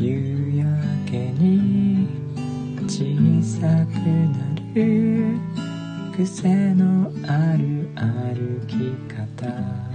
夕焼けに小さくなる癖のある歩き方。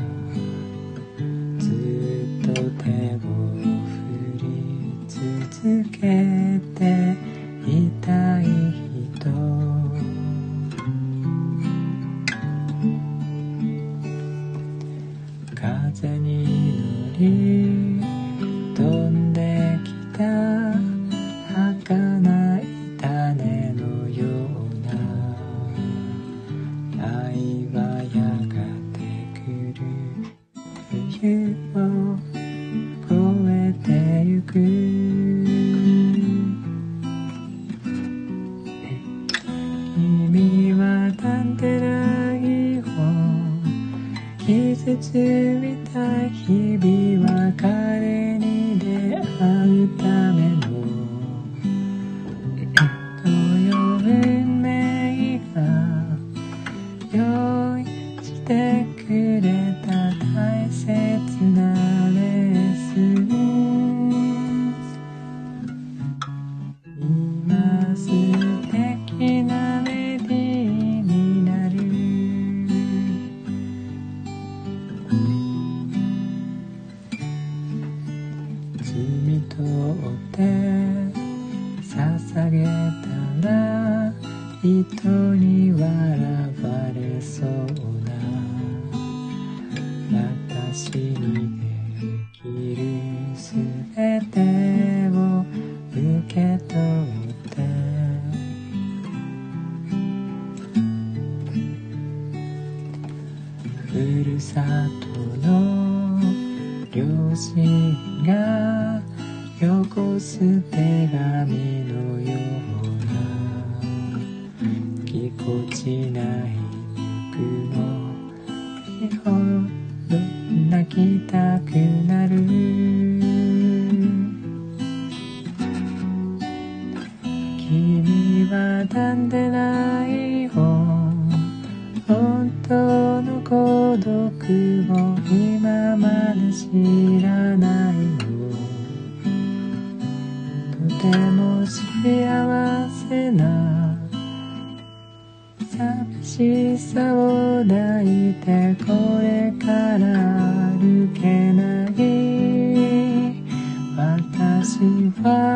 知らないよとても幸せな寂しさを抱いてこれから歩けない。私は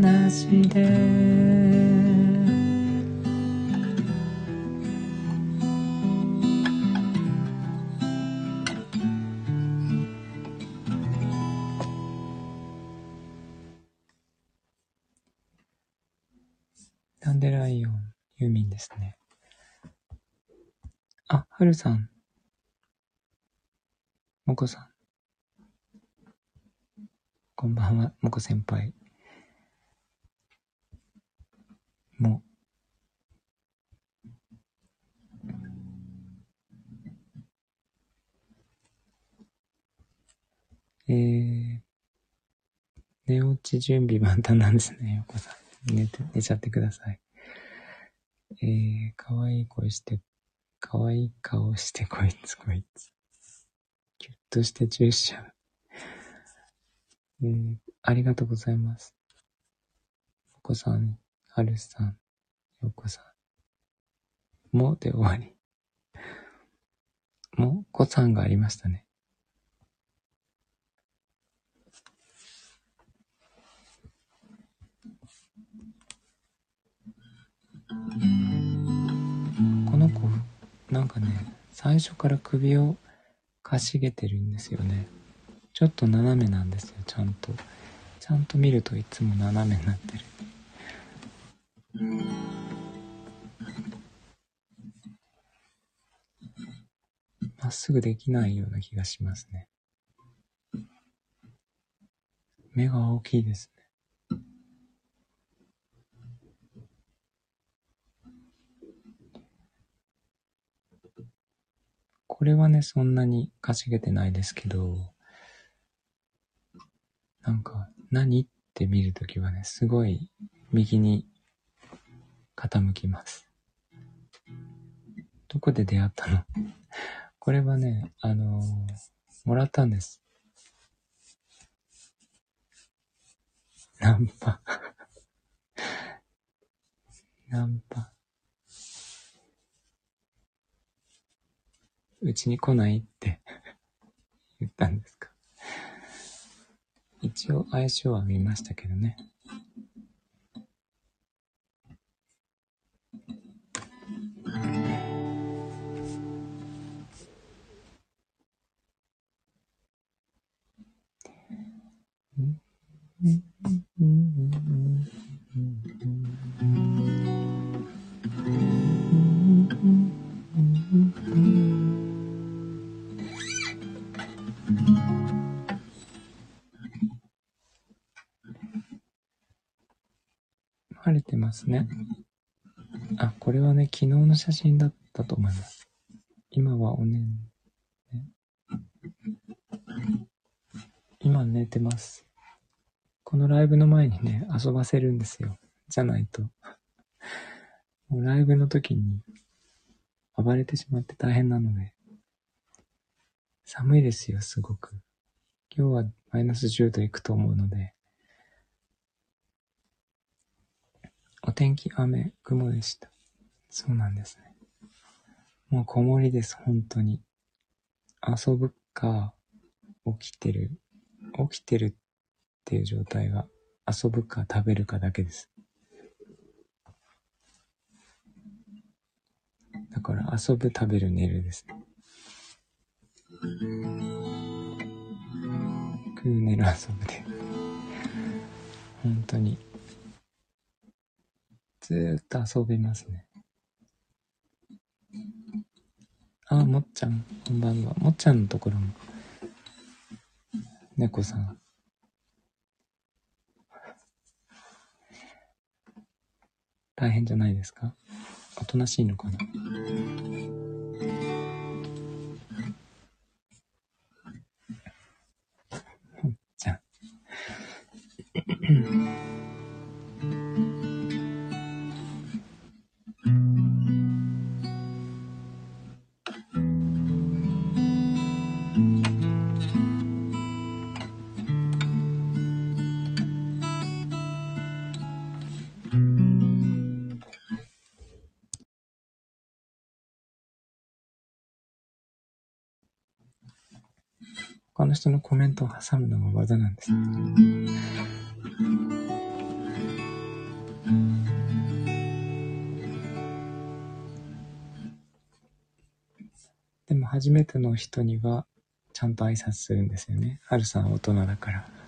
なたなしでダンデライオン、ユーミンですね。あ、はるさん。もこさん。こんばんは、もこ先輩。もう、えー、寝落ち準備万端なんですね、よこさん。寝て、寝ちゃってください。えー、かわいい声して、かわいい顔してこいつこいつ。キュッとしてチューしちゃう。えー、ありがとうございます。お子さん、はるさん、よこさん。もで終わり。も、こさんがありましたね。この子、なんかね、最初から首をかしげてるんですよね。ちょっと斜めなんですよ、ちゃんと。ちゃんと見るといつも斜めになってる。まっすぐできないような気がしますね。目が大きいですね。これはね、そんなに稼げてないですけど、なんか、何って見るときはね、すごい右に傾きます。どこで出会ったの？これはね、あのー、もらったんです。ナンパ ナンパ。うちに来ないって言ったんですか？一応相性は見ましたけどね。晴れてますね。あ、これはね、昨日の写真だったと思います。今はおねん、今寝てます。このライブの前にね、遊ばせるんですよ。じゃないと。もうライブの時に暴れてしまって大変なので。寒いですよ、すごく。今日はマイナス10度いくと思うので。お天気雨、雲でした。そうなんですね。もう子守です、本当に。遊ぶか、起きてる。起きてるっていう状態が遊ぶか食べるかだけです。だから遊ぶ、食べる、寝るですね。食う、寝る、遊ぶで。本当に。ずーっと遊べますね。あ、もっちゃん、こんばんは。もっちゃんのところも。猫さん。大変じゃないですか？おとなしいのかな？人のコメントを挟むのが技なんです。でも初めての人にはちゃんと挨拶するんですよね。あるさん大人だから。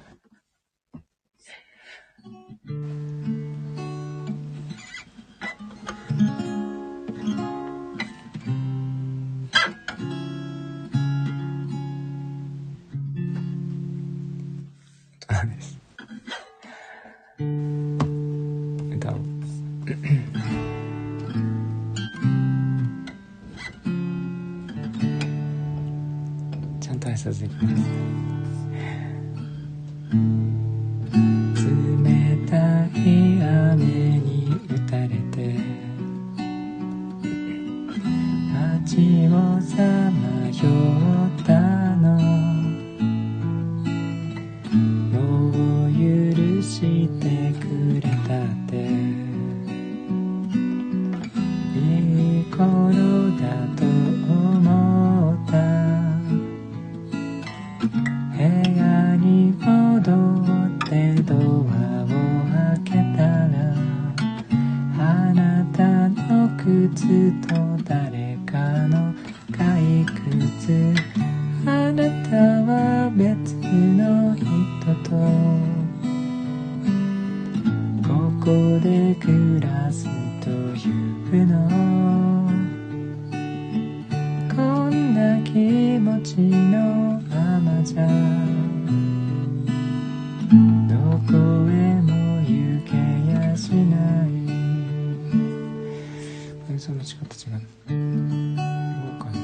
の仕方じゃな。うかな。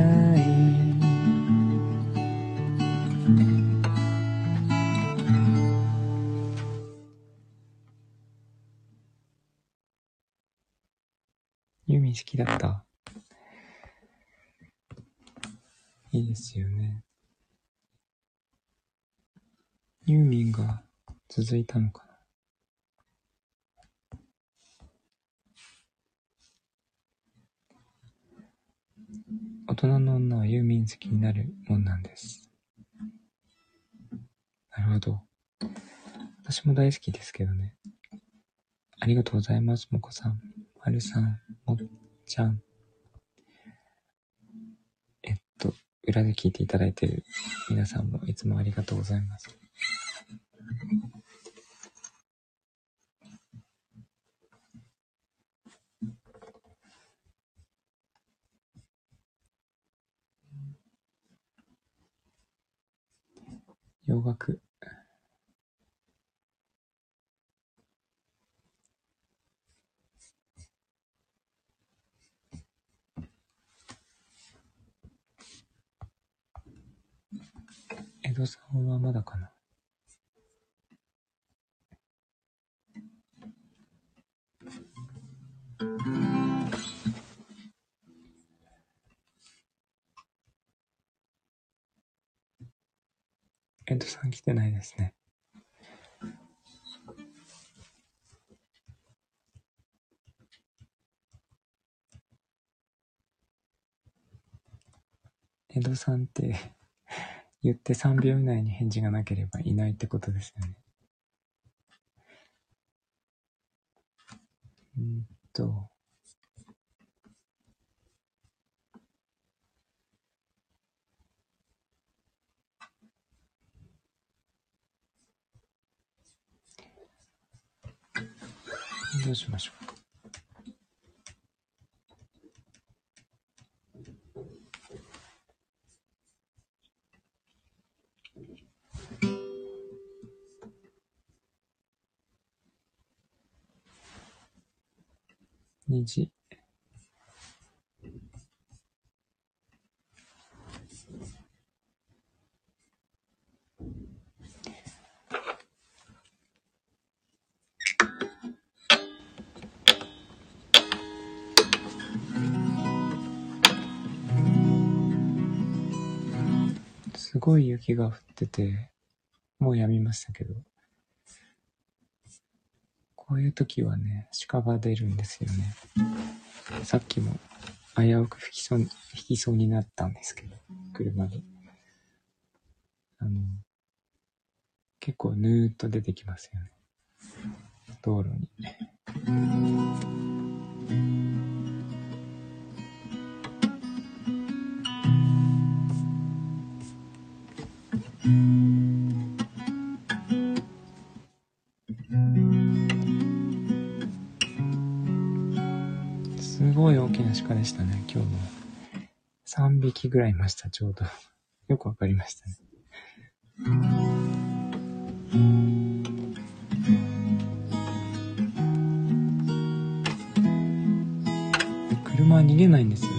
たいユーミン好きだった。いいですよね。ユーミンが続いたのかな。大人の女はユーミン好きになるもんなんです。なるほど。私も大好きですけどね。ありがとうございます、もこさん。まるさん、もっちゃん。えっと、裏で聞いていただいている皆さんもいつもありがとうございます。洋楽。江戸さんはまだかな？エントさん来てないですね。江戸さんって 言って3秒以内に返事がなければいないってことですよね。うんと。どうしましょうか。ごい雪が降ってて、もう止みましたけど、こういう時はね、鹿が出るんですよね。さっきも危うく引きそう、引きそうになったんですけど、車で。あの、結構ぬーっと出てきますよね。道路に。かでしたね、今日も。3匹ぐらいいました、ちょうど。よくわかりましたね。車は逃げないんですよ。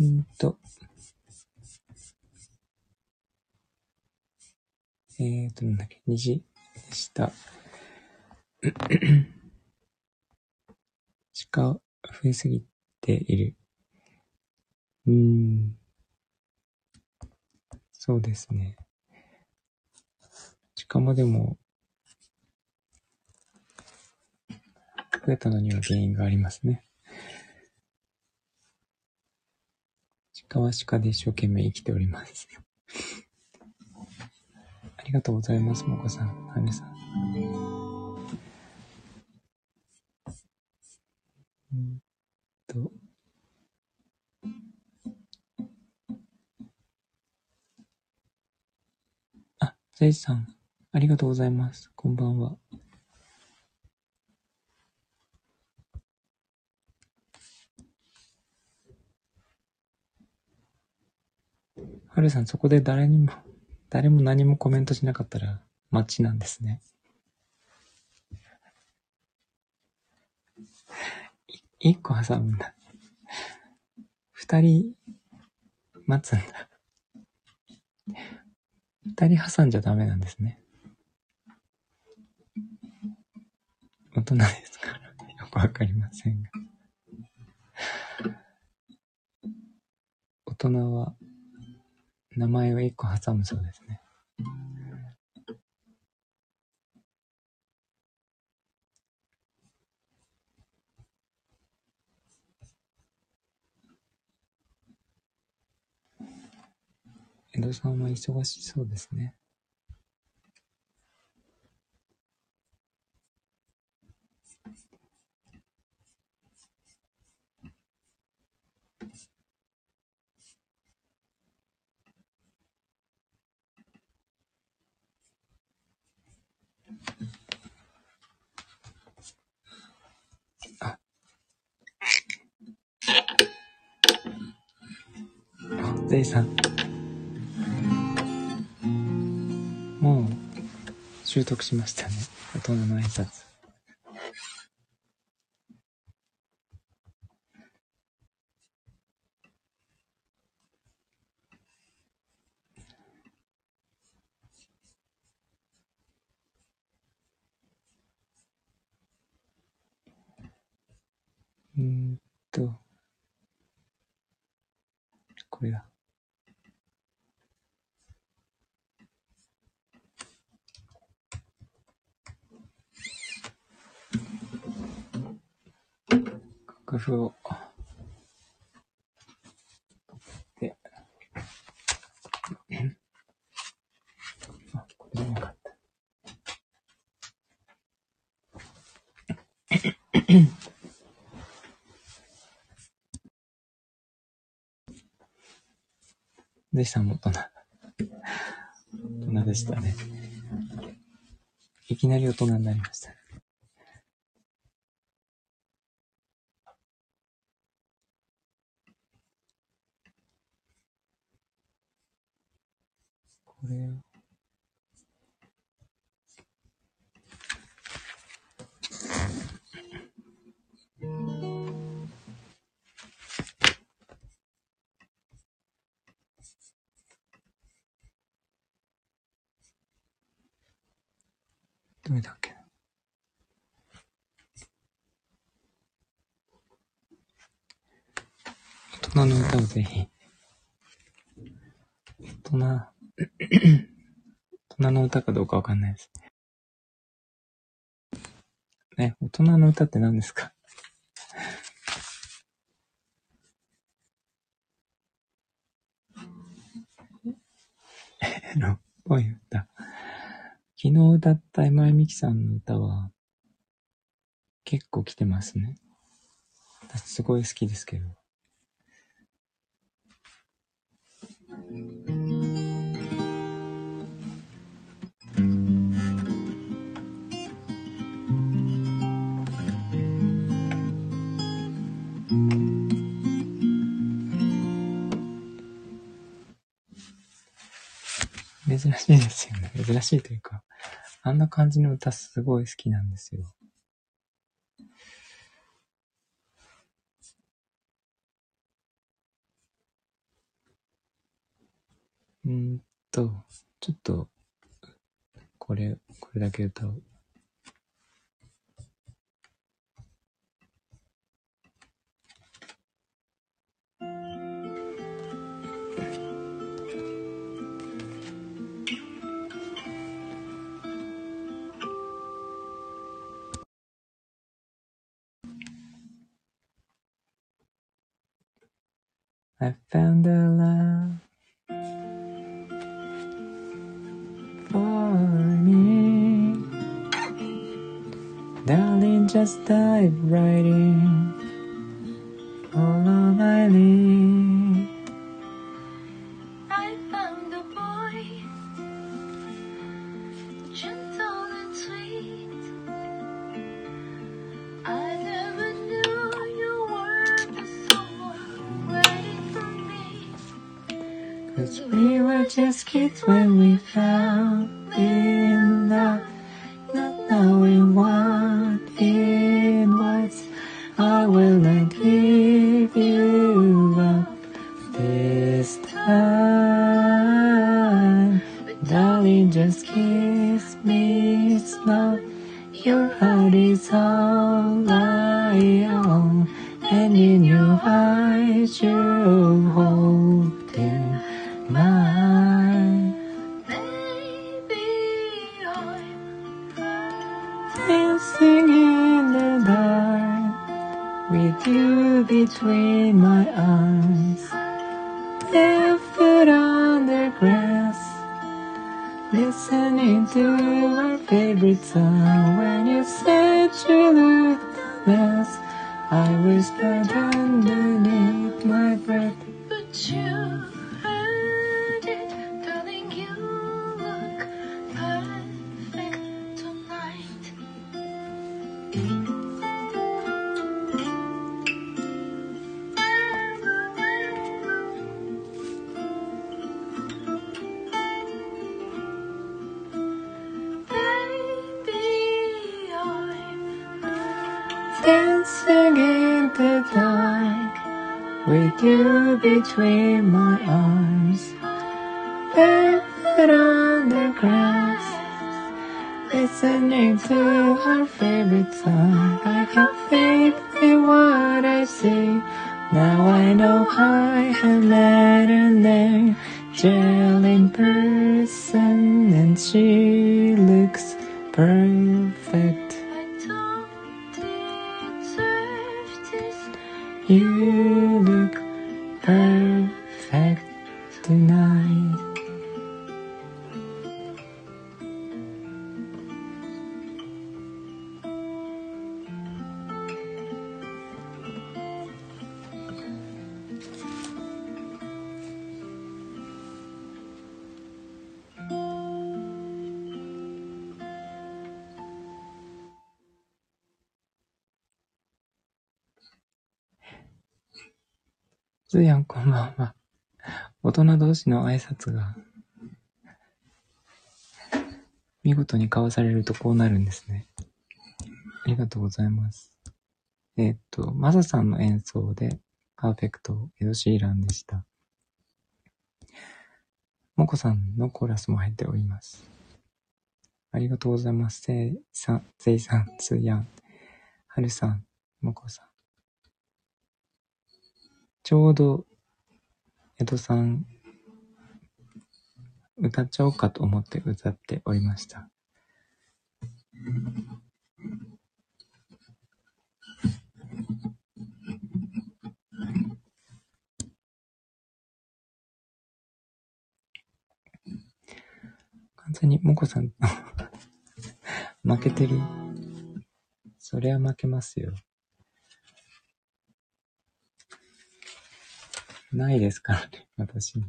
虹んと。えーと、なんだっけ、虹？でした。鹿増えすぎている。うーん。そうですね。鹿もでも、増えたのには原因がありますね。鹿は鹿で一生懸命生きております。ありがとうございます、もこさん、はるさん。うんと。あ、ザイさん、ありがとうございます。こんばんは。はるさん、そこで誰にも、誰も何もコメントしなかったら、待ちなんですね。一個挟むんだ。二人、待つんだ。二人挟んじゃダメなんですね。大人ですから、よくわかりませんが。大人は、名前を一個挟むそうですね。江戸さんは忙しそうですね。ゼイさん。もう、習得しましたね。大人の挨拶。うんと、これだ。楽譜を、で、あ、これじゃなかった。でしたもん大人。大人でしたね。いきなり大人になりましたね。歌かどうかわかんないです。ね、大人の歌って何ですか？のっぽい歌。昨日歌った今井美樹さんの歌は、結構来てますね。私すごい好きですけど。珍しいですよね。珍しいというか、あんな感じの歌すごい好きなんですよ。うんと、ちょっと、これ、これだけ歌おう。I found a love for me. Darling, just dive right in. Follow my lead. Just kids when we fell in 吹满。人同士の挨拶が、見事に交わされるとこうなるんですね。ありがとうございます。えーっと、マサさんの演奏で、パーフェクト、エド・シーランでした。モコさんのコーラスも入っております。ありがとうございます。せいさん、せいさん、つやん、はるさん、モコさん。ちょうど、江戸さん、歌っちゃおうかと思って歌っておりました。完全にもこさん、負けてる。そりゃ負けますよ。ないですからね、私に。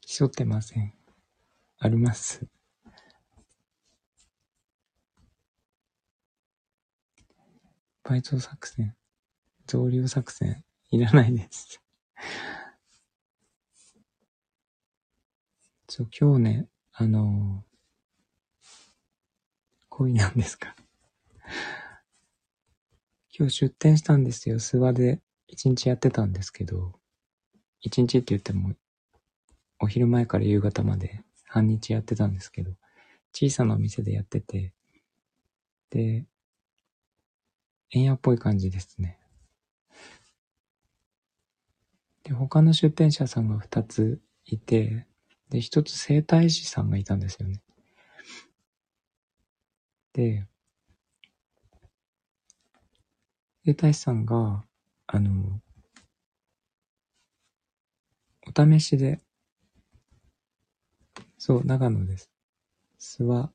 競ってません。あります。倍増作戦、増量作戦、いらないです。そう、今日ね、あの恋なんですか今日出店したんですよ。諏訪で一日やってたんですけど、一日って言っても、お昼前から夕方まで半日やってたんですけど、小さなお店でやってて、で、円屋っぽい感じですね。で、他の出店者さんが二ついて、で、一つ整体師さんがいたんですよね。で、整体師さんが、あの、お試しで、そう、長野です。諏訪、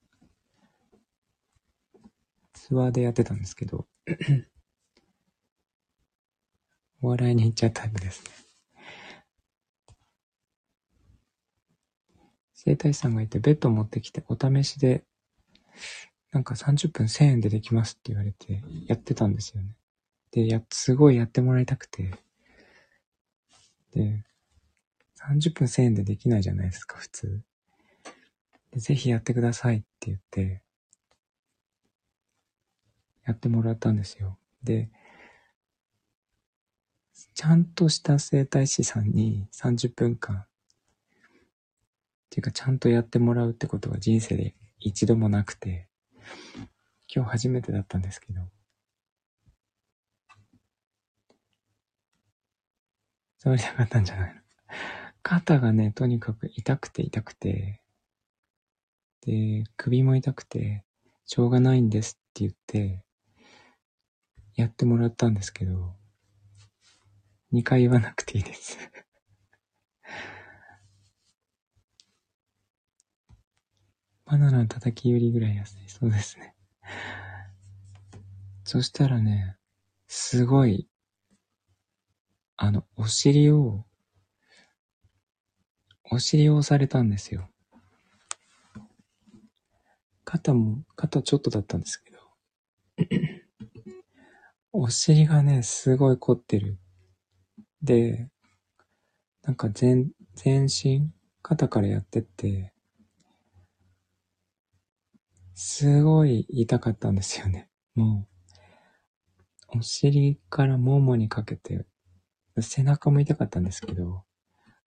諏訪でやってたんですけど、お笑いに行っちゃうタイプですね。整体師さんがいて、ベッド持ってきて、お試しで、なんか30分1000円でできますって言われて、やってたんですよね。で、や、すごいやってもらいたくて、で、30分1000円でできないじゃないですか、普通。でぜひやってくださいって言って、やってもらったんですよ。で、ちゃんとした整体師さんに30分間、ていうかちゃんとやってもらうってことが人生で一度もなくて、今日初めてだったんですけど、そうじゃなかったんじゃないの？肩がね、とにかく痛くて痛くて、で、首も痛くて、しょうがないんですって言って、やってもらったんですけど、2回言わなくていいです。バナナの叩き売りぐらい安い。そうですね。そしたらね、すごい、あの、お尻を、お尻を押されたんですよ。肩も、肩ちょっとだったんですけど。お尻がね、すごい凝ってる。で、なんか全、全身、肩からやってって、すごい痛かったんですよね。もう、お尻からももにかけて、背中も痛かったんですけど、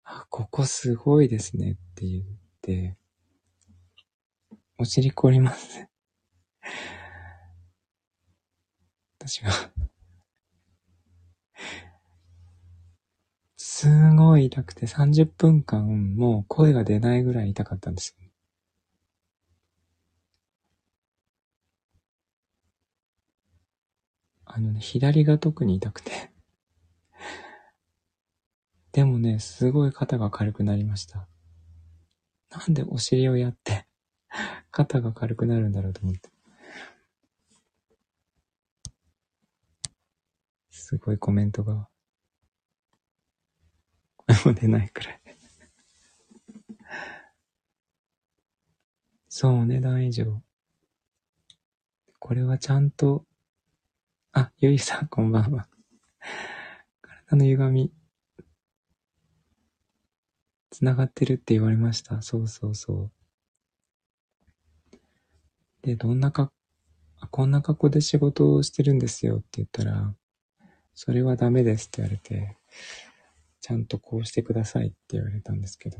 あ、ここすごいですねって言って、お尻凝ります。私が。すごい痛くて30分間もう声が出ないぐらい痛かったんですよ。あのね、左が特に痛くて。でもね、すごい肩が軽くなりました。なんでお尻をやって、肩が軽くなるんだろうと思って。すごいコメントが。声も出ないくらい。そう、お値段以上。これはちゃんと、あ、ゆいさん、こんばんは。体の歪み、つながってるって言われました。そうそうそう。で、どんなか、こんな格好で仕事をしてるんですよって言ったら、それはダメですって言われて、ちゃんとこうしてくださいって言われたんですけど、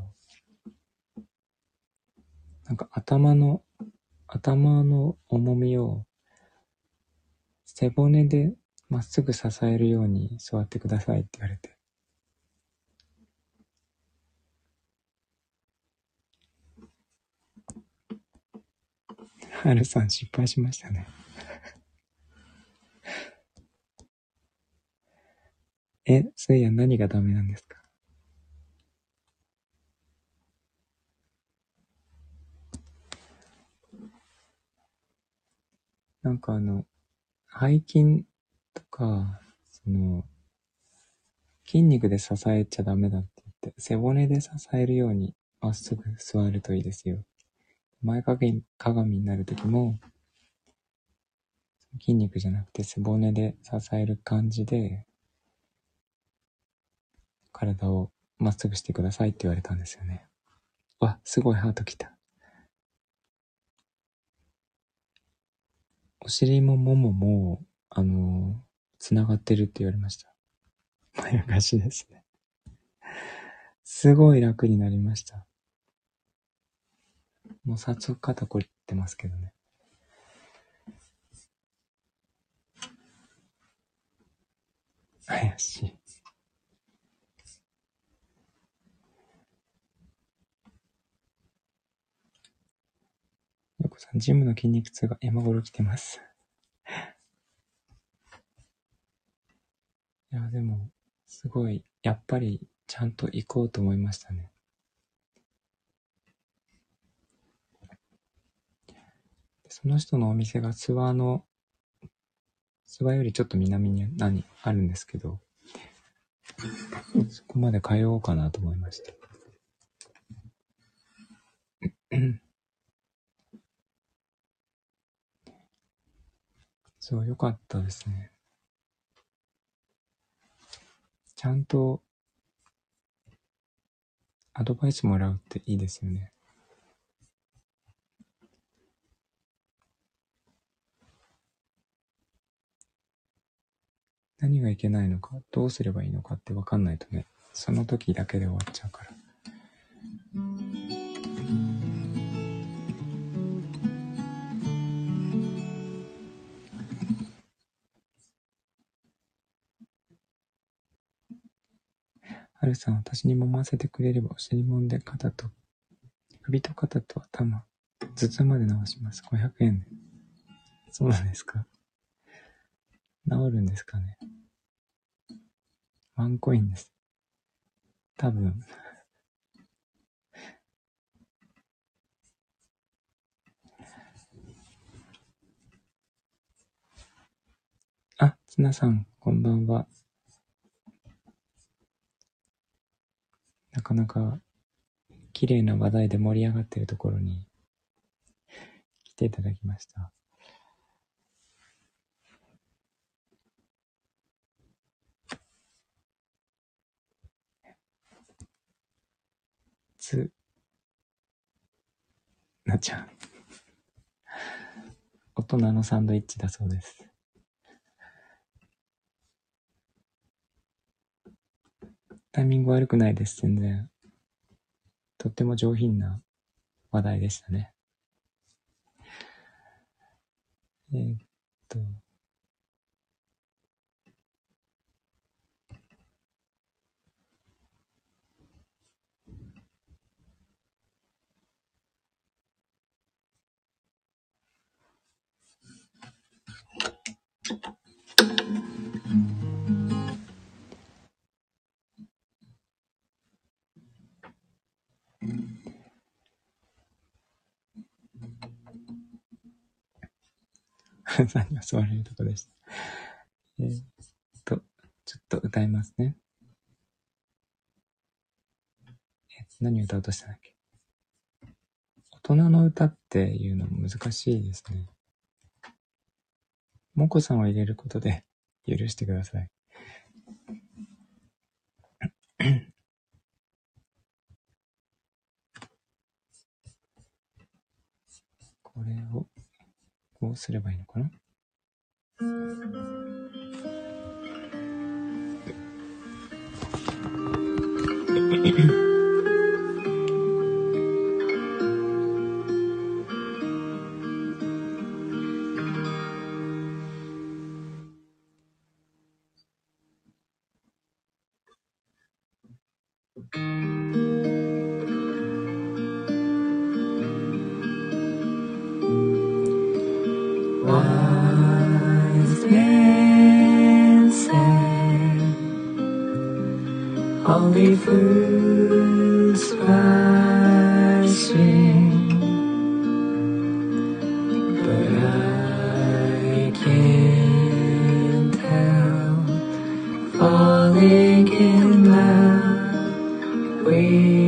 なんか頭の、頭の重みを背骨でまっすぐ支えるように座ってくださいって言われて。はるさん失敗しましたね。え、そういや何がダメなんですか？なんかあの、背筋とか、その、筋肉で支えちゃダメだって言って、背骨で支えるようにまっすぐ座るといいですよ。前かがみ鏡になるときも、筋肉じゃなくて背骨で支える感じで、体をまっすぐしてくださいって言われたんですよね。わ、すごいハート来た。お尻もももも、あの、繋がってるって言われました。まやかしですね。すごい楽になりました。もう早速肩こりってますけどね。怪しい。さん、ジムの筋肉痛が今頃来てます。いや、でも、すごい、やっぱり、ちゃんと行こうと思いましたね。その人のお店が諏訪の、諏訪よりちょっと南に何あるんですけど、そこまで通おうかなと思いました。そう、よかったですね。ちゃんと、アドバイスもらうっていいですよね。何がいけないのか、どうすればいいのかってわかんないとね、その時だけで終わっちゃうから。はるさん、私に揉ませてくれればお尻揉んで肩と、首と肩と頭、頭痛まで治します。500円で。そうなんですか治るんですかねワンコインです。多分。あ、つなさん、こんばんは。かなか綺麗な話題で盛り上がっているところに来ていただきました。つ、なっちゃん。大人のサンドイッチだそうです。タイミング悪くないです、全然。とっても上品な話題でしたね。えーっと。さんに襲われるとこでした。えーっと、ちょっと歌いますね。え何歌おうとしたんだっけ？大人の歌っていうのも難しいですね。もこさんを入れることで 許してください。これを、こうすればいいのかな？waking love. We.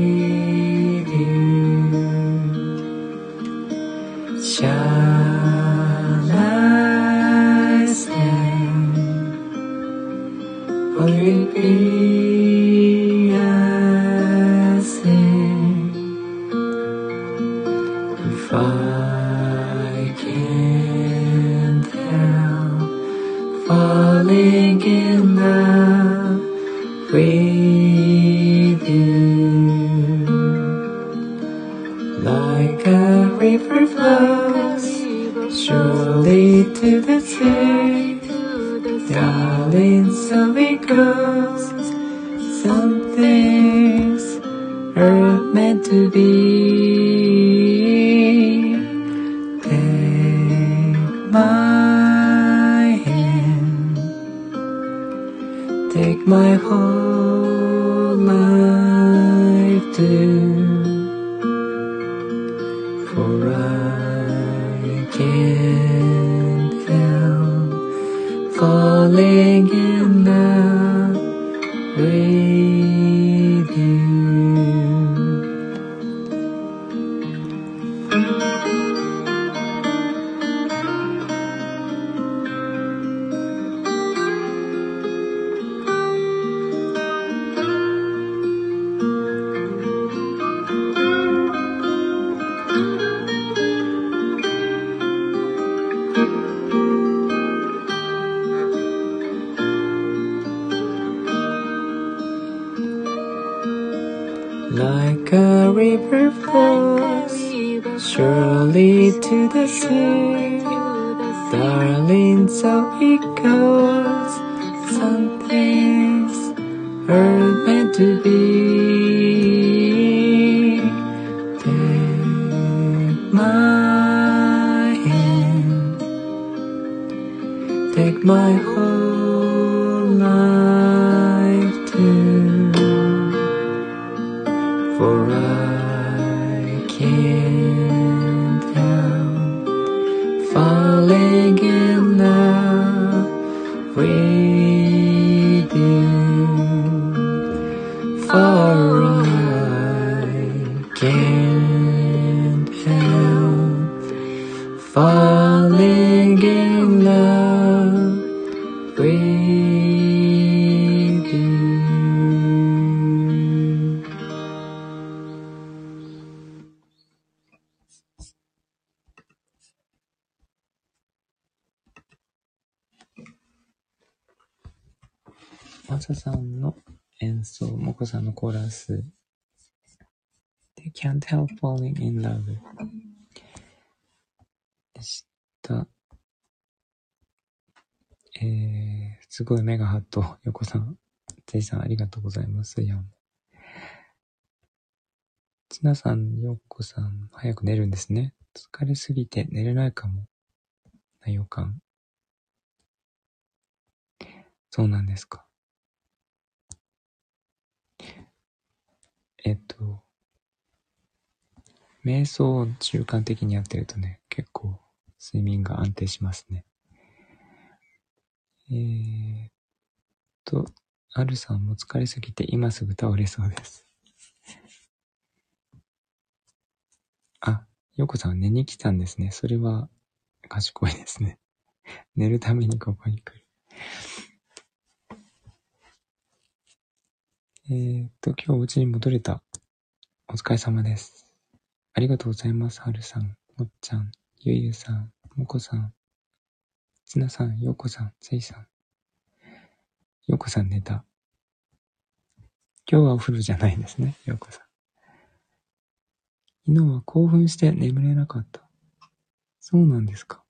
Queen. コーラス。They can't help falling in love でした。えー、すごい目がハッと、横さん、ゼイさんありがとうございます。いや、ちなさん、ヨコさん、早く寝るんですね。疲れすぎて寝れないかも。な予感。そうなんですか。えっと、瞑想を習慣的にやってるとね、結構睡眠が安定しますね。えーっと、アルさんも疲れすぎて今すぐ倒れそうです。あ、ヨコさん寝に来たんですね。それは賢いですね。寝るためにここに来る。えーっと、今日お家に戻れた。お疲れ様です。ありがとうございます。はるさん、もっちゃん、ゆゆさん、もこさん、つなさん、ようこさん、せいさん。ようこさん寝た。今日はお風呂じゃないんですね、ようこさん。昨日は興奮して眠れなかった。そうなんですか。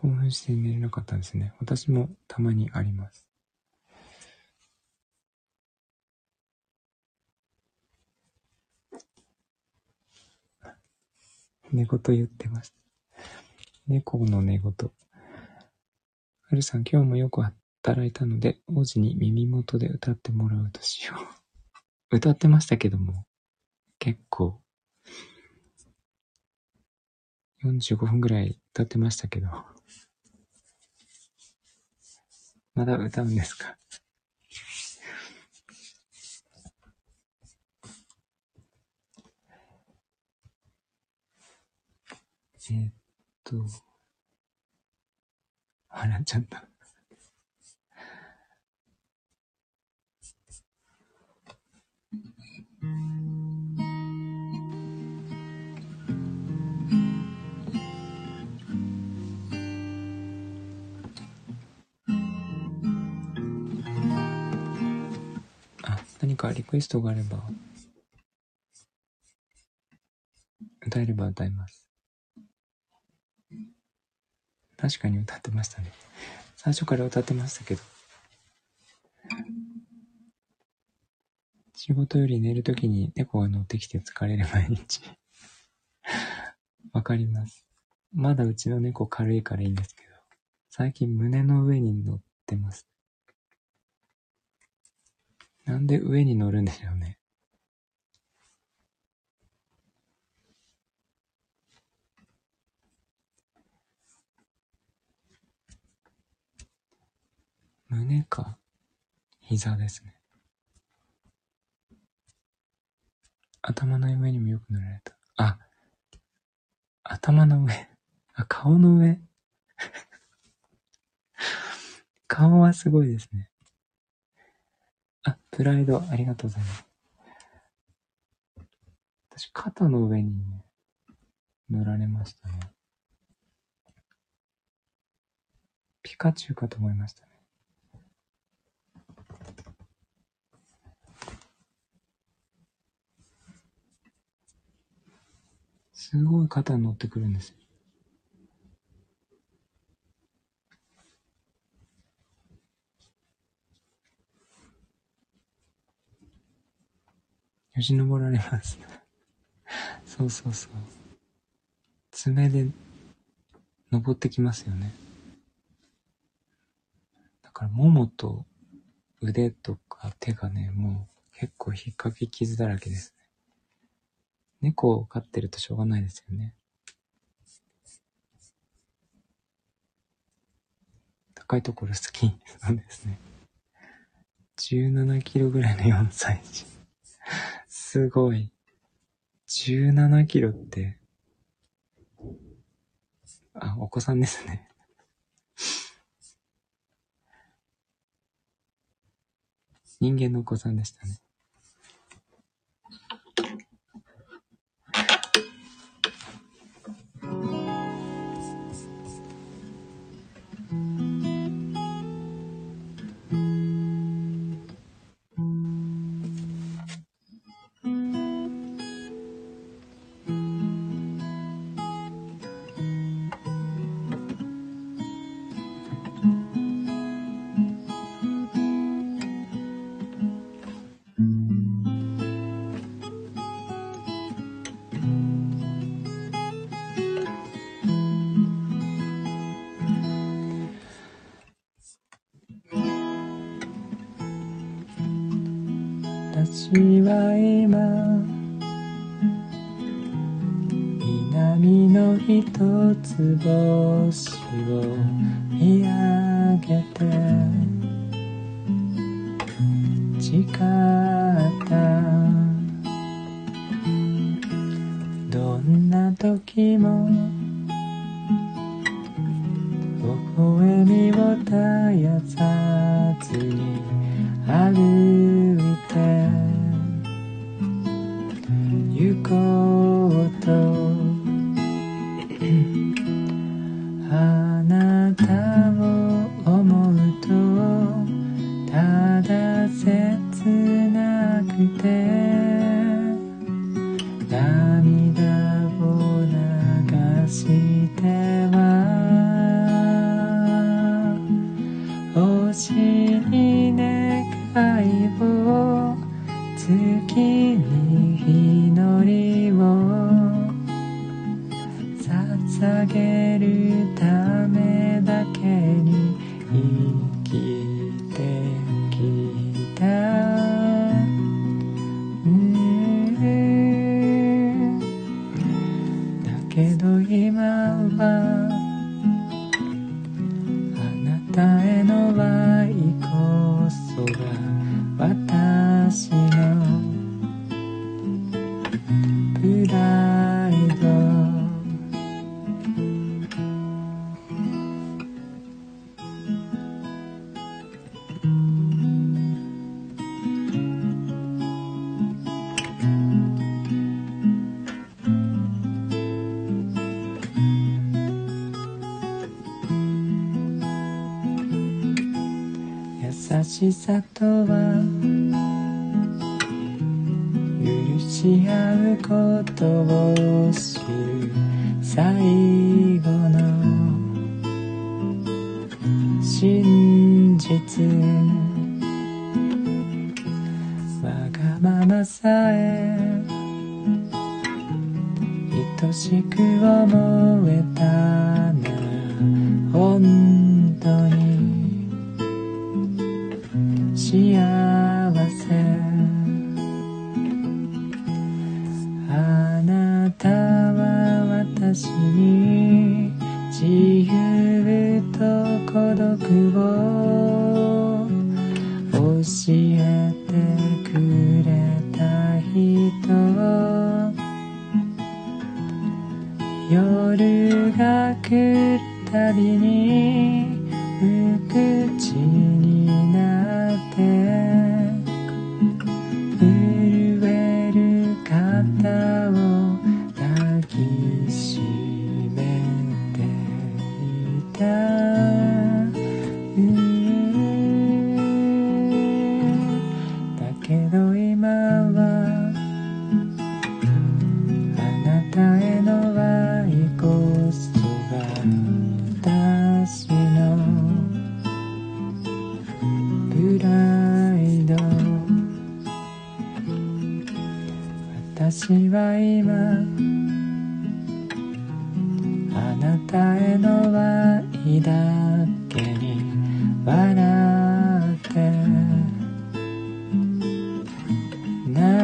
興奮して寝れなかったんですね。私もたまにあります。寝言言ってました。猫の寝言。はるさん、今日もよく働いたので、王子に耳元で歌ってもらうとしよう。歌ってましたけども、結構、45分ぐらい歌ってましたけど、まだ歌うんですか？えーっと、笑っちゃった。かリクエストがあれば、歌えれば歌います。確かに歌ってましたね。最初から歌ってましたけど。仕事より寝るときに猫が乗ってきて疲れる毎日。わかります。まだうちの猫軽いからいいんですけど、最近胸の上に乗ってます。なんで上に乗るんでしょうね。胸か膝ですね。頭の上にもよく塗られた。あ、頭の上。あ、顔の上。顔はすごいですね。あ、プライド、ありがとうございます。私、肩の上にね、塗られましたね。ピカチュウかと思いましたね。すごい肩に乗ってくるんですよ。よじ登られます。そうそうそう。爪で登ってきますよね。だから、ももと腕とか手がね、もう結構引っかき傷だらけですね。猫を飼ってるとしょうがないですよね。高いところ好き。そうですね。17キロぐらいの4歳児。すごい。17キロって、あ、お子さんですね。人間のお子さんでしたね。つ星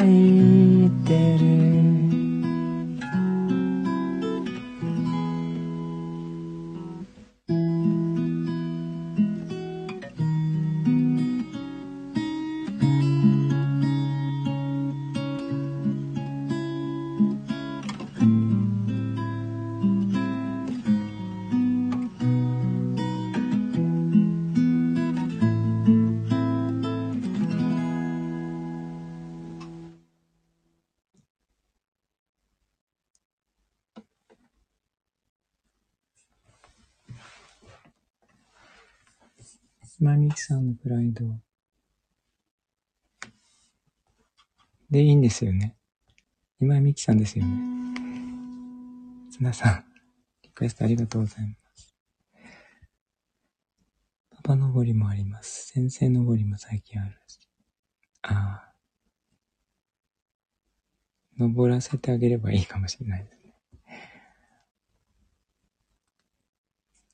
泣でいいんですよね。今みきさんですよね。綱さん、リクエストありがとうございます。パパ登りもあります。先生登りも最近あるし。ああ。登らせてあげればいいかもしれないですね。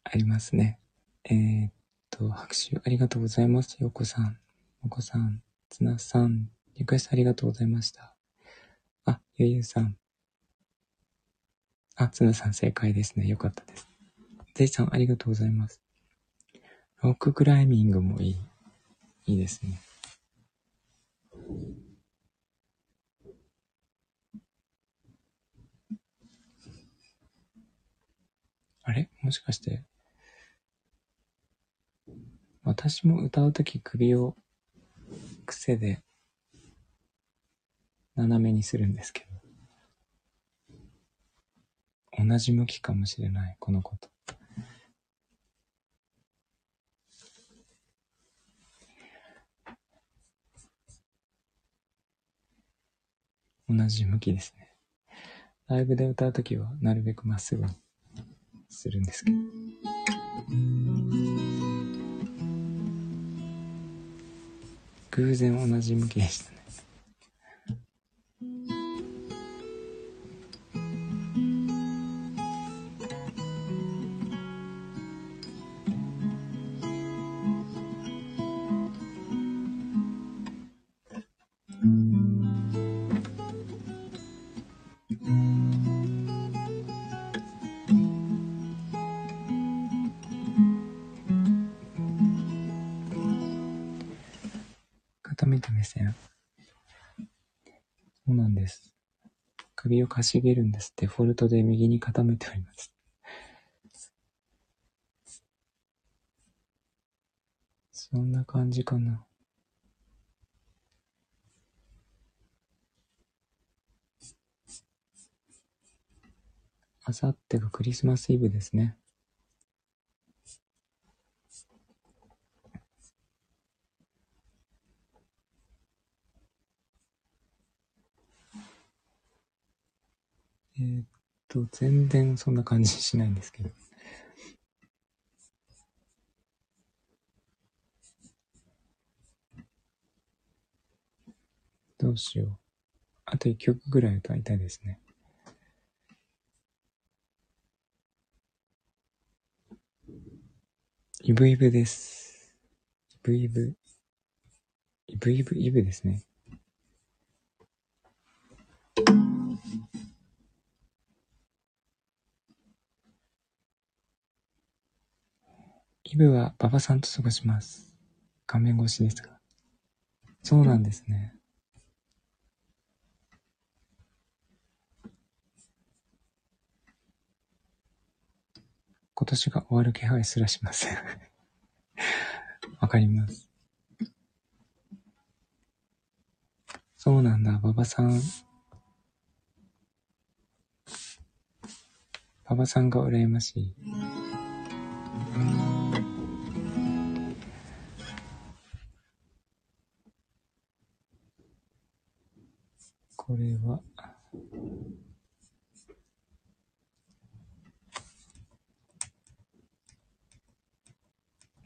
ありますね。えー、っと、拍手ありがとうございます。よこさん、もこさん、つなさん、リクエストありがとうございました。あ、ゆゆさん。あ、つなさん正解ですね。よかったです。ぜいさんありがとうございます。ロッククライミングもいい。いいですね。あれ？もしかして、私も歌うとき首を癖で斜めにするんですけど、同じ向きかもしれない、このこと。同じ向きですね。ライブで歌うときはなるべくまっすぐにするんですけど。偶然同じ向きでしたね。傾めた目線。そうなんです。首をかしげるんです。デフォルトで右に傾めております。そんな感じかな。あさってがクリスマスイブですね。と、全然そんな感じしないんですけど。どうしよう。あと一曲ぐらい歌いたいですね。イブイブです。イブイブ。イブイブ、イブですね。イブは馬場さんと過ごします。画面越しですが。そうなんですね。今年が終わる気配すらしません。わかります。そうなんだ、馬場さん。馬場さんが羨ましい。これは、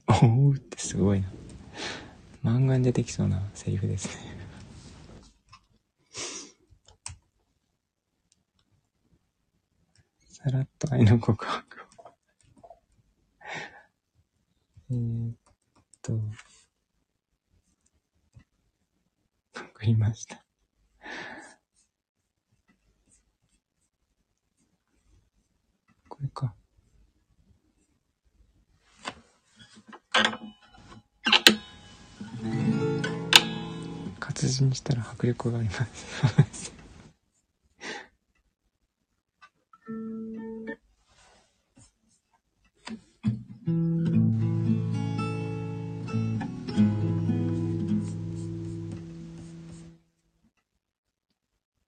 おうってすごいな。漫画に出てきそうなセリフですね。さらっと愛の告白を。えっと、送りました。活字にしたら迫力があります。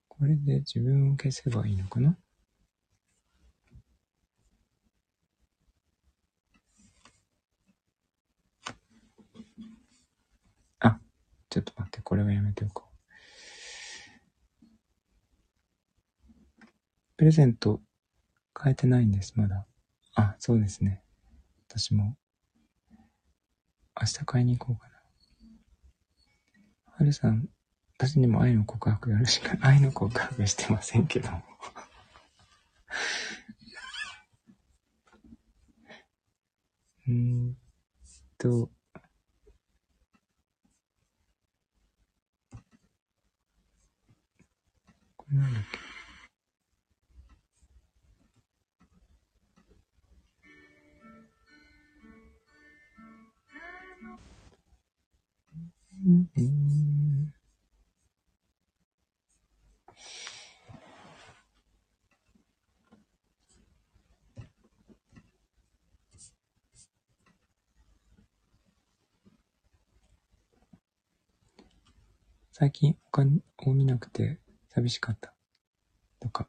これで自分を消せばいいのかなあ、ちょっと待って、これはやめておこう。プレゼント変えてないんです、まだ。あ、そうですね。私も、明日買いに行こうかな。はるさん、私にも愛の告白よろしく。愛の告白してませんけども。うーんと、これなんだっけ？うん最近お金を見なくて寂しかった。とか。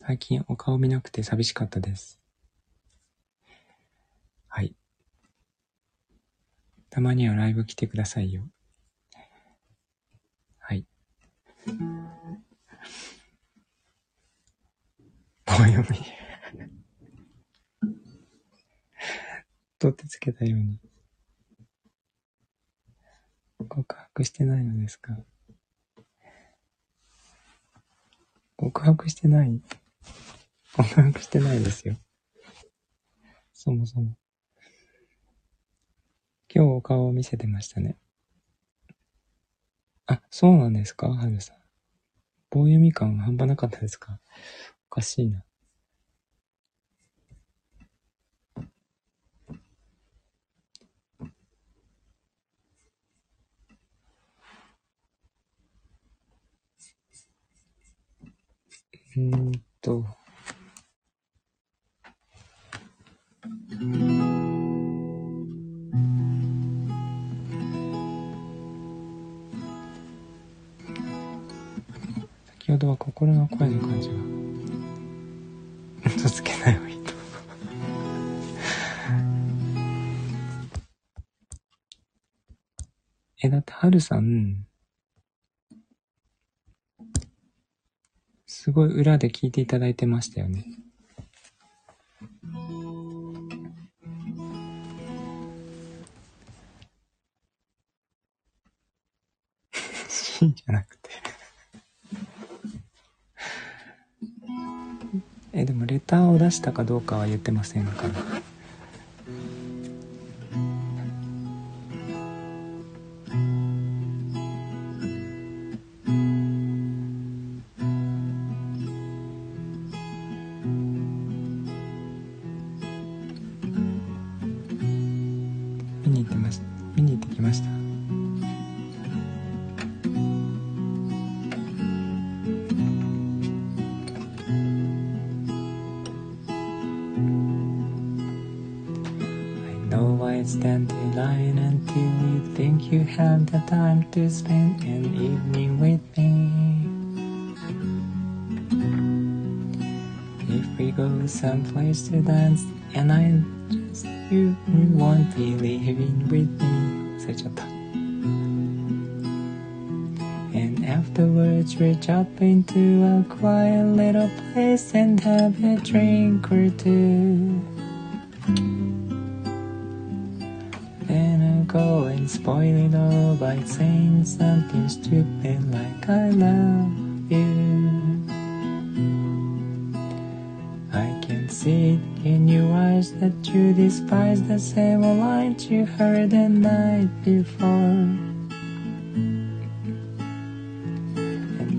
最近お顔見なくて寂しかったです。はい。たまにはライブ来てくださいよ。はい。棒読み。取ってつけたように。告白してないのですか？告白してない？告白してないですよ。そもそも。今日お顔を見せてましたね。あ、そうなんですか？はるさん。棒読み感半端なかったですか？おかしいな。うんと。先ほどは心の声の感じが。嘘つけない方がいいと。え、だって、はるさん、すごい裏で聞いていただいてましたよね。シーンじゃなくて。え、でもレターを出したかどうかは言ってませんから。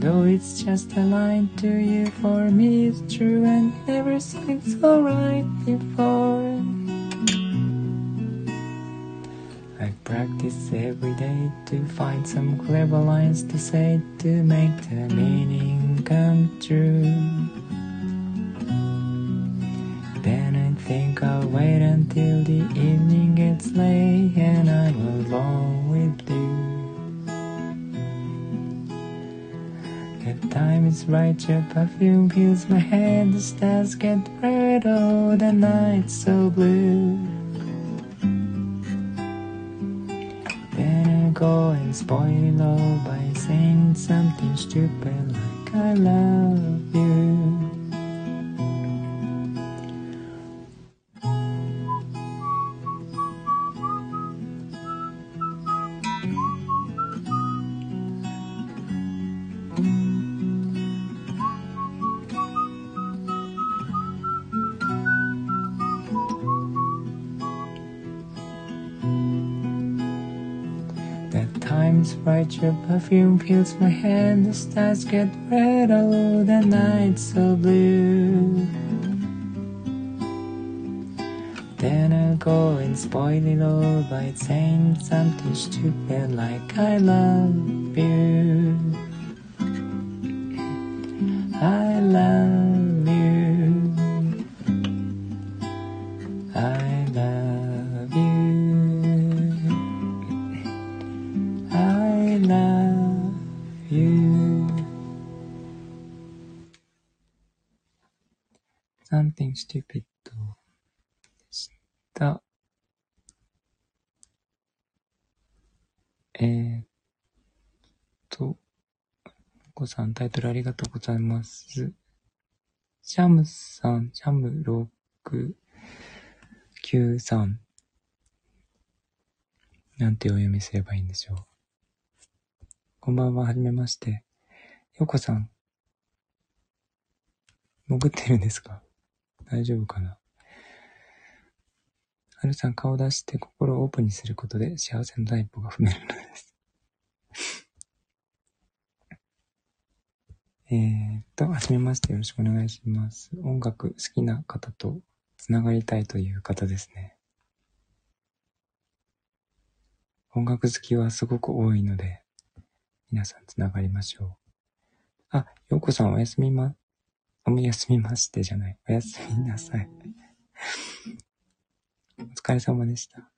Though it's just a line to you, for me it's true and seems alright before. I practice every day to find some clever lines to say to make the meaning come true. Then I think I'll wait until the evening gets late and I'm alone The time is right, your perfume fills my head, the stars get red, oh, the night's so blue. Then I go and spoil it all by saying something stupid like I love you. Your perfume fills my head, the stars get red, oh, the night's so blue. Then I'll go and spoil it all by saying something stupid like I love you. んタイトルありがとうございます。シャムさん、シャム693。なんてお読みすればいいんでしょう。こんばんは、はじめまして。よこさん。潜ってるんですか？大丈夫かな？はるさん、顔出して心をオープンにすることで幸せの第一歩が踏めるのです。えーっと、はじめましてよろしくお願いします。音楽好きな方とつながりたいという方ですね。音楽好きはすごく多いので、皆さんつながりましょう。あ、ようこさんおやすみま、おやすみましてじゃない。おやすみなさい。お疲れ様でした。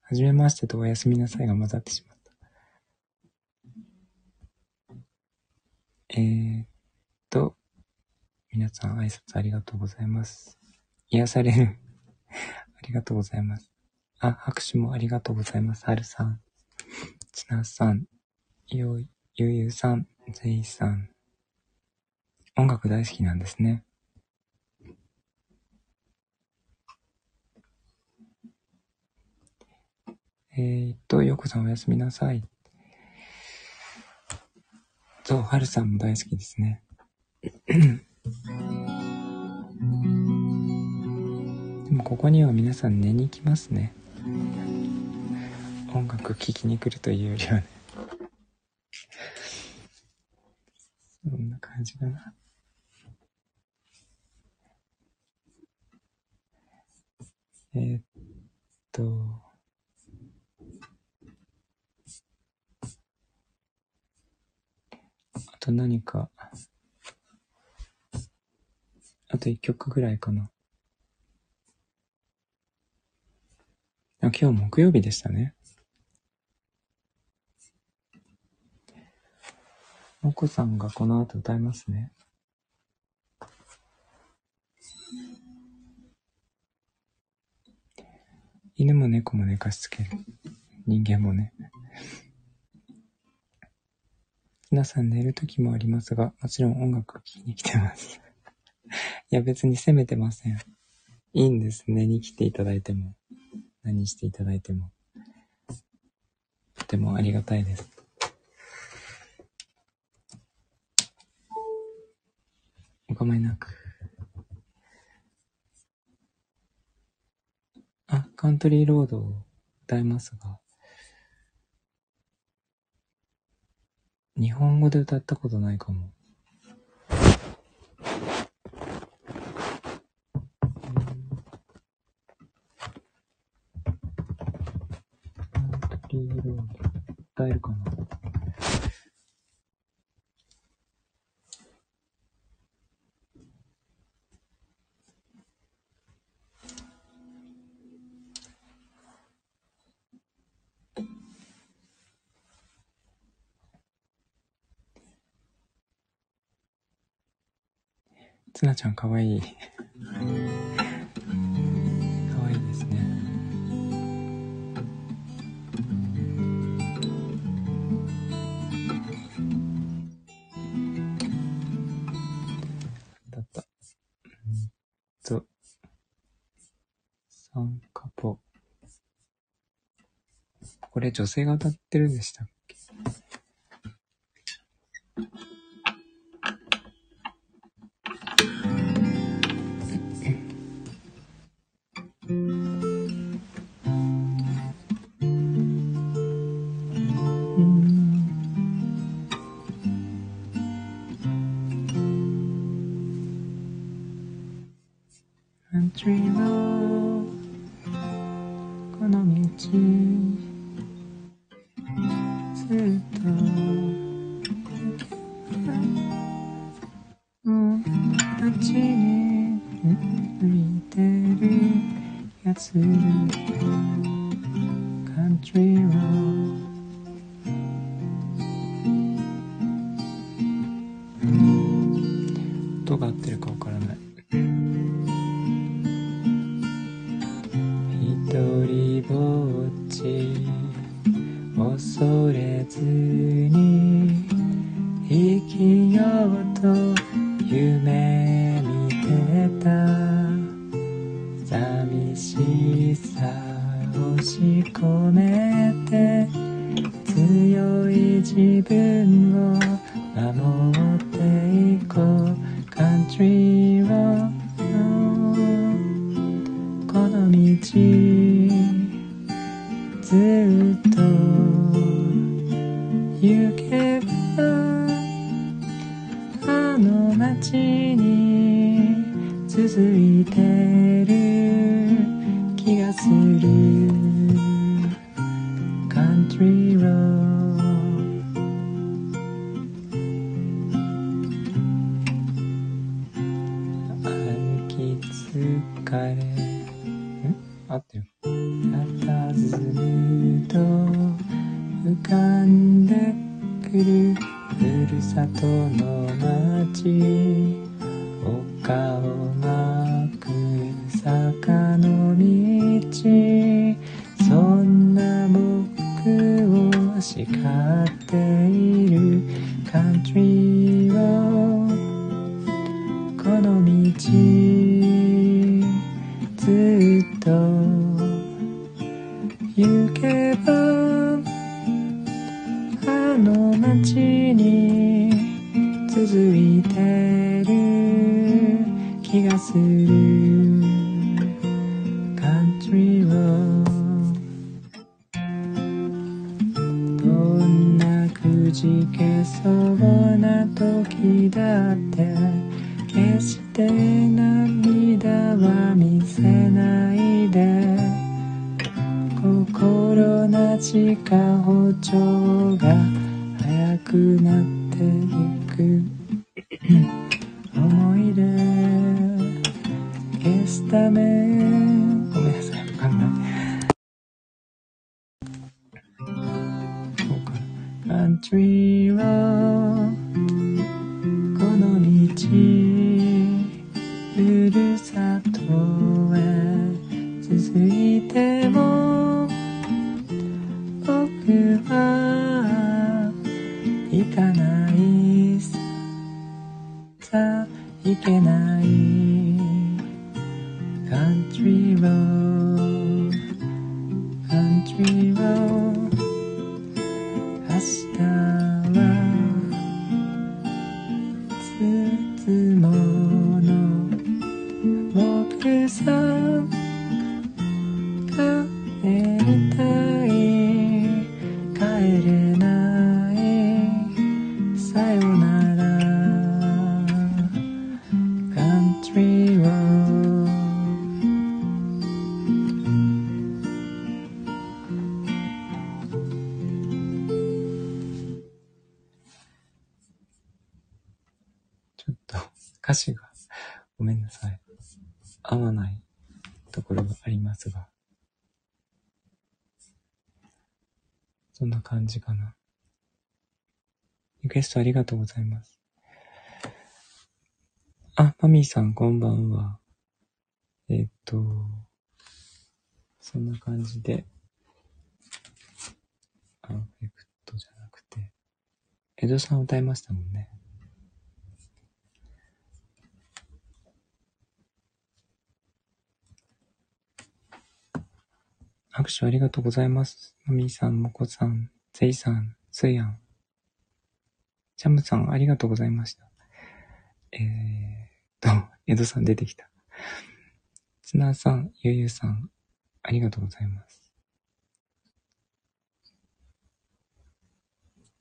はじめましてとおやすみなさいが混ざってしまった。えーっと、皆さん挨拶ありがとうございます。癒される。ありがとうございます。あ、拍手もありがとうございます。はるさん、ちなさん、よ、ゆゆさん、ぜいさん、音楽大好きなんですね。えー、っと、ようこさんおやすみなさい。そう、はるさんも大好きですね。でもここには皆さん寝に行きますね。音楽聴きに来るというよりはね。そんな感じかな。えーっと、あと何か、あと一曲ぐらいかな。あ今日木曜日でしたね。もこさんがこの後歌いますね。犬も猫も寝かしつける。人間もね。皆さん寝る時もありますが、もちろん音楽を聴きに来てます。いや別に責めてません。いいんです。寝に来ていただいても。何していただいても。とてもありがたいです。お構いなく。あ、カントリーロードを歌いますが、日本語で歌ったことないかも。ちゃんかわいい。かわいいですね。だった。うんと、サンカポ。これ女性が歌ってるんでしたっけ？行けばあの街に続いて。帰れじかな。リクエストありがとうございます。あ、マミーさんこんばんは。えっと、そんな感じで、あ、エフェクトじゃなくて、江戸さん歌いましたもんね。拍手ありがとうございます。マミーさん、モコさん、ゼイさん、スイアン。ジャムさん、ありがとうございました。えーっと、江戸さん出てきた。ツナさん、ゆうゆさん、ありがとうございます。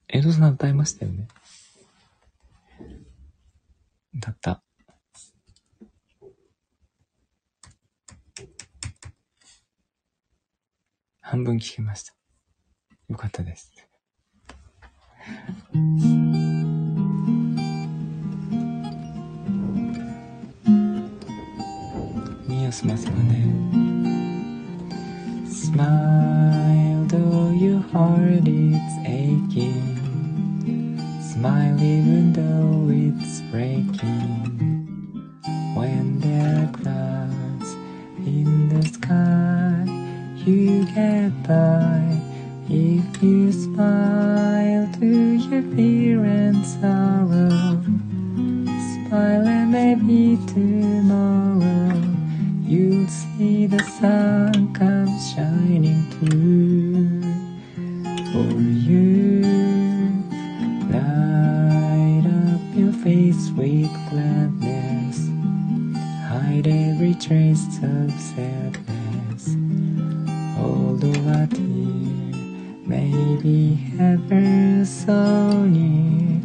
江戸さん歌いましたよね。だった。半分聞きました。よかったです。ミヤスマさんがね。Smile though your heart is aching Smile even though it's breaking When there are clouds in the sky You get by if you smile to your fear and sorrow Smile and maybe tomorrow You'll see the sun come shining through for you. Light up your face with gladness. Hide every trace of sadness. Be ever so near.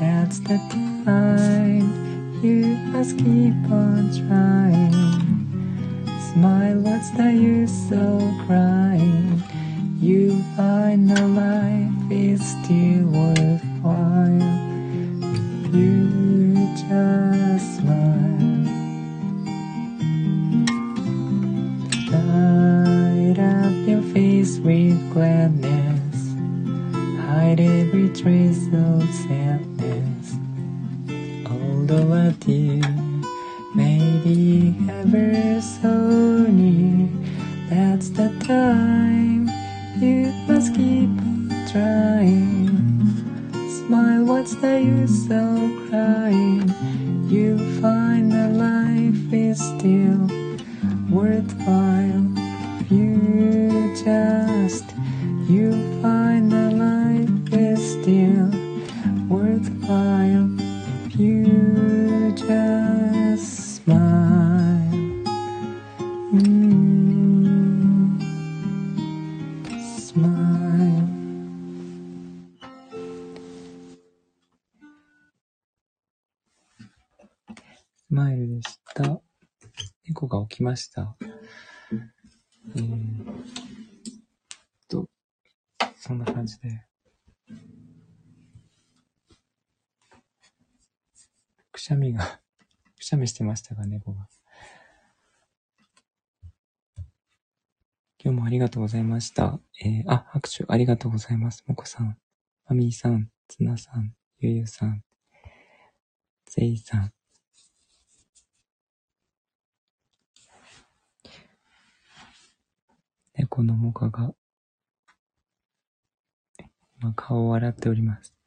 That's the time. してましたが、猫が。今日もありがとうございました。えー、あ、拍手ありがとうございます。もこさん、マミーさん、ツナさん、ゆゆさん、ゼイさん、猫のモカが、今顔を洗っております。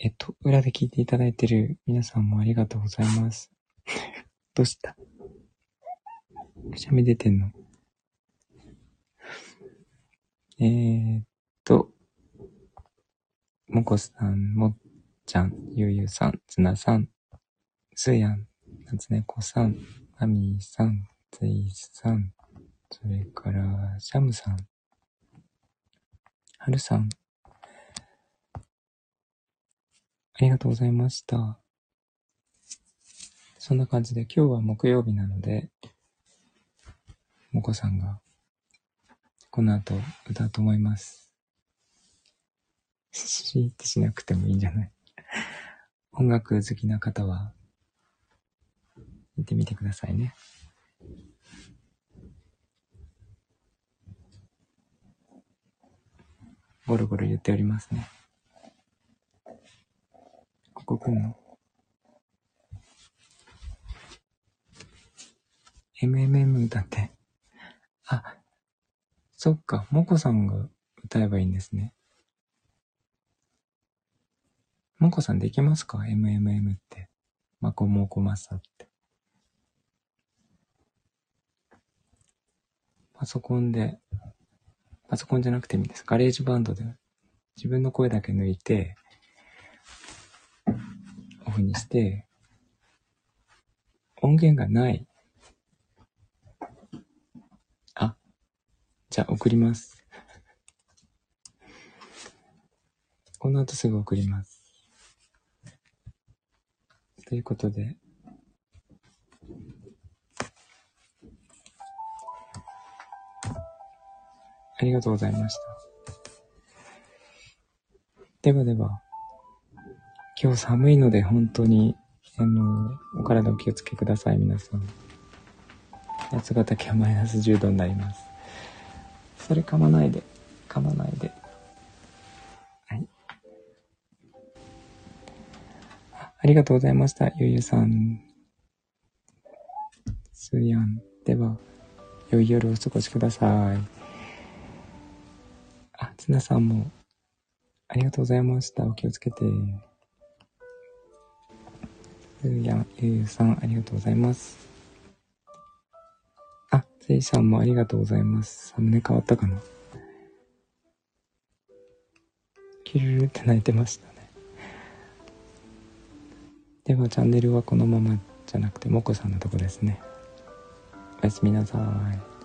えっと、裏で聞いていただいてる皆さんもありがとうございます。どうした？くしゃみ出てんの？えー、っと、もこさん、もっちゃん、ゆうゆうさん、つなさん、すやん、なつねこさん、あみーさん、ついさん、それから、シャムさん、はるさん、あありがとうございました。そんな感じで、今日は木曜日なので、もこさんが、この後歌うと思います。シーってしなくてもいいんじゃない？音楽好きな方は、見てみてくださいね。ゴロゴロ言っておりますね。ここの ?MMM 歌って。あ、そっか、もこさんが歌えばいいんですね。もこさんできますか ?MMM って。まこもこまさって。パソコンで、パソコンじゃなくてもいいです。 GarageBand で自分の声だけ抜いて、フにして、音源がない。あ、じゃあ送ります。この後すぐ送ります。ということで、ありがとうございました。ではでは、今日寒いので本当に、あの、お体お気をつけください、皆さん。八ヶ岳はマイナス10度になります。それ噛まないで、噛まないで。はい。ありがとうございました、ゆゆさん。すーやん。では、良い夜をお過ごしください。あ、つなさんも、ありがとうございました。お気をつけて。すーやん、ゆうゆうさん、ありがとうございます。あ、せいさんもありがとうございます。サムネ変わったかな？キルルって泣いてましたね。では、チャンネルはこのままじゃなくて、もこさんのとこですね。おやすみなさい。